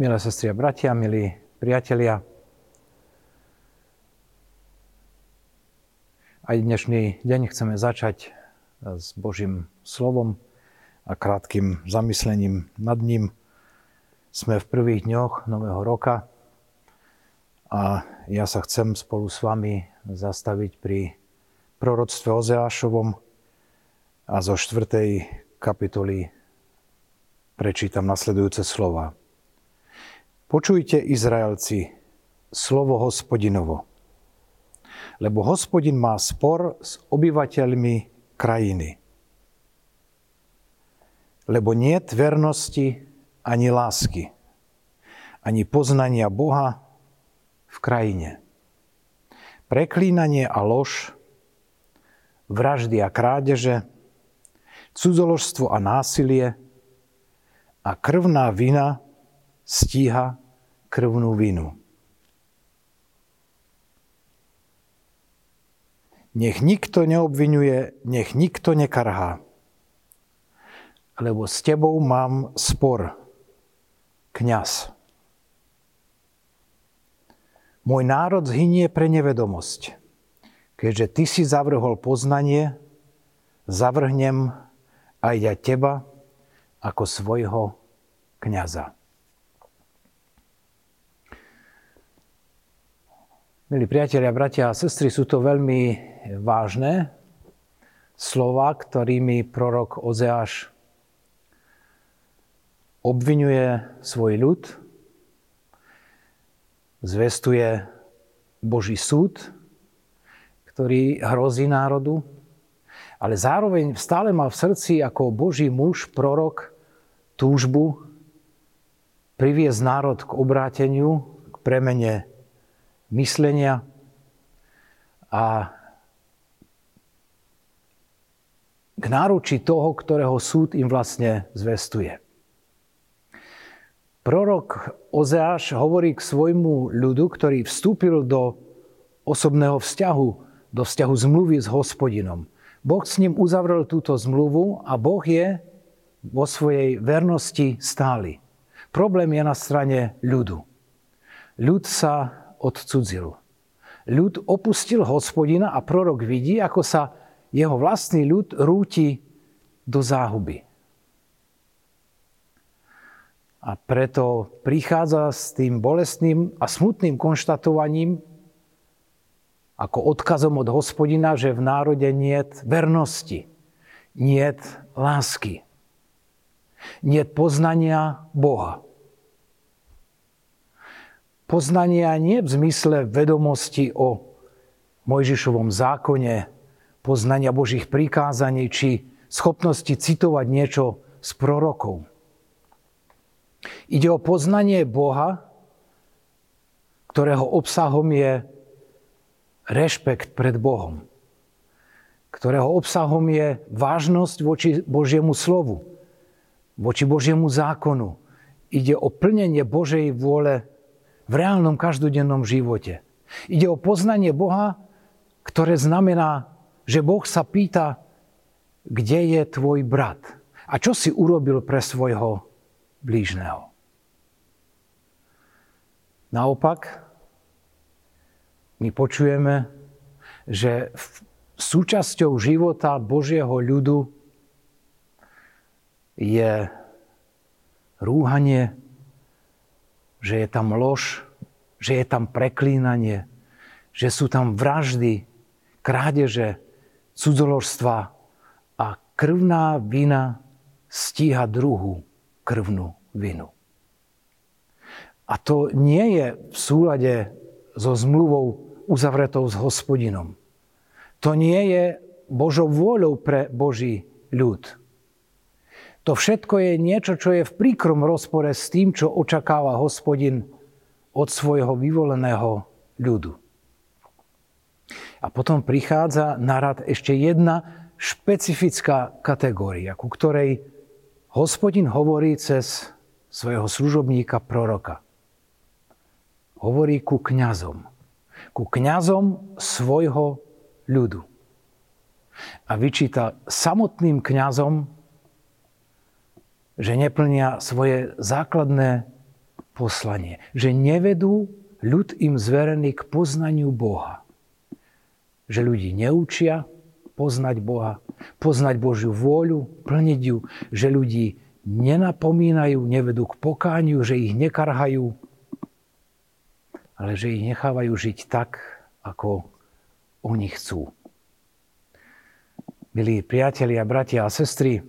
Milé sestry a bratia, milí priatelia, aj dnešný deň chceme začať s Božím slovom a krátkým zamyslením nad ním. Sme v prvých dňoch nového roka a ja sa chcem spolu s vami zastaviť pri proroctve Ozeášovom a zo 4. kapitoly prečítam nasledujúce slova. Počujte, Izraelci, slovo hospodinovo. Lebo hospodin má spor s obyvateľmi krajiny. Lebo nie vernosti ani lásky, ani poznania Boha v krajine. Preklínanie a lož, vraždy a krádeže, cudzoložstvo a násilie a krvná vina stíha krvnú vinu. Nech nikto neobvinuje, nech nikto nekarhá, lebo s tebou mám spor, kňaz. Môj národ zhynie pre nevedomosť. Keďže ty si zavrhol poznanie, zavrhnem aj ja teba ako svojho kňaza. Milí priatelia, bratia a sestry, sú to veľmi vážne slova, ktorými prorok Ozeáš obvinuje svoj ľud, zvestuje Boží súd, ktorý hrozí národu, ale zároveň stále má v srdci ako Boží muž, prorok, túžbu priviesť národ k obráteniu, k premene myslenia a k náruči toho, ktorého súd im vlastne zvestuje. Prorok Ozeáš hovorí k svojmu ľudu, ktorý vstúpil do osobného vzťahu, do vzťahu zmluvy s hospodinom. Boh s ním uzavrel túto zmluvu a Boh je vo svojej vernosti stály. Problém je na strane ľudu. Ľud sa odcudzil. Ľud opustil hospodina a prorok vidí, ako sa jeho vlastný ľud rúti do záhuby. A preto prichádza s tým bolestným a smutným konštatovaním, ako odkazom od hospodina, že v národe niet vernosti, niet lásky, niet poznania Boha poznania nie v zmysle vedomosti o Mojžišovom zákone, poznania Božích prikázaní či schopnosti citovať niečo z prorokov. Ide o poznanie Boha, ktorého obsahom je rešpekt pred Bohom, ktorého obsahom je vážnosť voči Božiemu slovu, voči Božiemu zákonu. Ide o plnenie Božej vôle v reálnom každodennom živote. Ide o poznanie Boha, ktoré znamená, že Boh sa pýta, kde je tvoj brat a čo si urobil pre svojho blížneho. Naopak, my počujeme, že súčasťou života Božieho ľudu je rúhanie, že je tam lož, že je tam preklínanie, že sú tam vraždy, krádeže, cudzoložstva a krvná vina stíha druhú krvnú vinu. A to nie je v súlade so zmluvou uzavretou s hospodinom. To nie je Božou vôľou pre Boží ľud. To všetko je niečo, čo je v príkrom rozpore s tým, čo očakáva hospodin od svojho vyvoleného ľudu. A potom prichádza na rad ešte jedna špecifická kategória, ku ktorej hospodin hovorí cez svojho služobníka proroka. Hovorí ku kňazom. Ku kňazom svojho ľudu. A vyčíta samotným kňazom že neplnia svoje základné poslanie. Že nevedú ľud im zverený k poznaniu Boha. Že ľudí neučia poznať Boha, poznať Božiu vôľu, plniť ju, že ľudí nenapomínajú, nevedú k pokániu, že ich nekarhajú, ale že ich nechávajú žiť tak, ako oni chcú. Milí priatelia, bratia a sestry,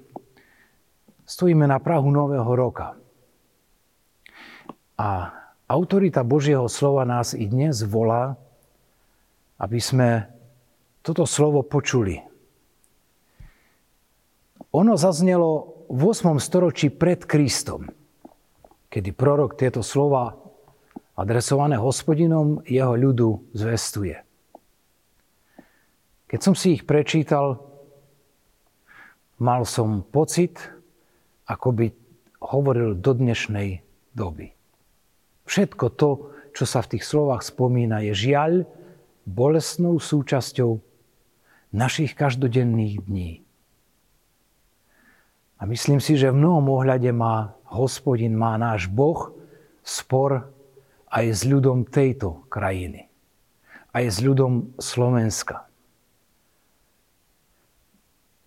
stojíme na Prahu Nového roka. A autorita Božieho slova nás i dnes volá, aby sme toto slovo počuli. Ono zaznelo v 8. storočí pred Kristom, kedy prorok tieto slova adresované hospodinom jeho ľudu zvestuje. Keď som si ich prečítal, mal som pocit, ako by hovoril do dnešnej doby. Všetko to, čo sa v tých slovách spomína, je žiaľ bolestnou súčasťou našich každodenných dní. A myslím si, že v mnohom ohľade má hospodin, má náš Boh spor aj s ľudom tejto krajiny. Aj s ľudom Slovenska.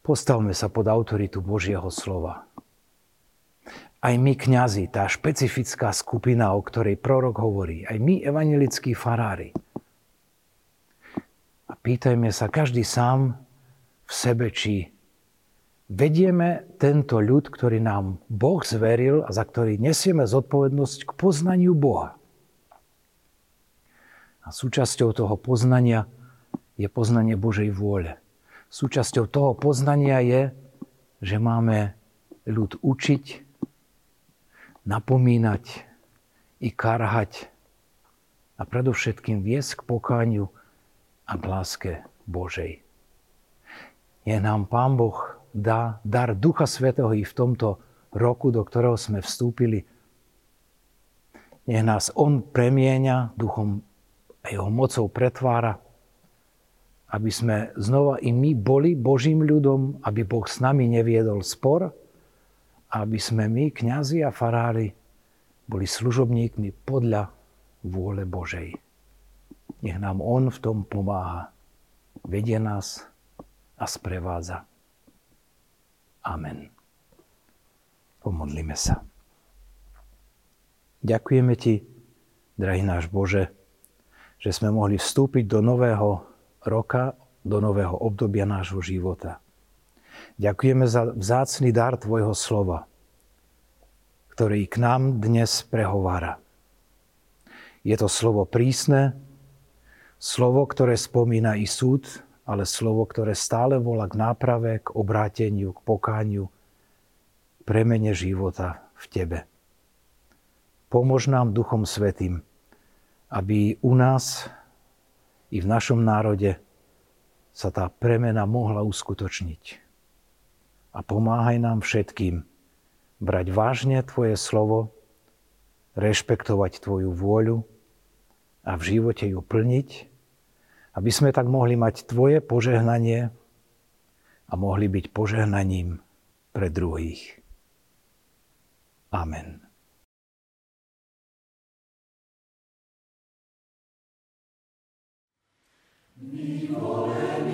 Postavme sa pod autoritu Božieho slova aj my kňazi, tá špecifická skupina, o ktorej prorok hovorí, aj my evangelickí farári. A pýtajme sa každý sám v sebe, či vedieme tento ľud, ktorý nám Boh zveril a za ktorý nesieme zodpovednosť k poznaniu Boha. A súčasťou toho poznania je poznanie Božej vôle. Súčasťou toho poznania je, že máme ľud učiť, napomínať i karhať a predovšetkým viesť k pokániu a k láske Božej. Nech nám Pán Boh dá dar Ducha Svetého i v tomto roku, do ktorého sme vstúpili. Nech nás On premieňa duchom a jeho mocou pretvára, aby sme znova i my boli Božím ľudom, aby Boh s nami neviedol spor, aby sme my, kňazi a farári, boli služobníkmi podľa vôle Božej. Nech nám On v tom pomáha, vedie nás a sprevádza. Amen. Pomodlíme sa. Ďakujeme Ti, drahý náš Bože, že sme mohli vstúpiť do nového roka, do nového obdobia nášho života. Ďakujeme za vzácný dar Tvojho slova, ktorý k nám dnes prehovára. Je to slovo prísne, slovo, ktoré spomína i súd, ale slovo, ktoré stále volá k náprave, k obráteniu, k pokániu, premene života v Tebe. Pomôž nám Duchom Svetým, aby u nás i v našom národe sa tá premena mohla uskutočniť a pomáhaj nám všetkým brať vážne Tvoje slovo, rešpektovať Tvoju vôľu a v živote ju plniť, aby sme tak mohli mať Tvoje požehnanie a mohli byť požehnaním pre druhých. Amen. Národ,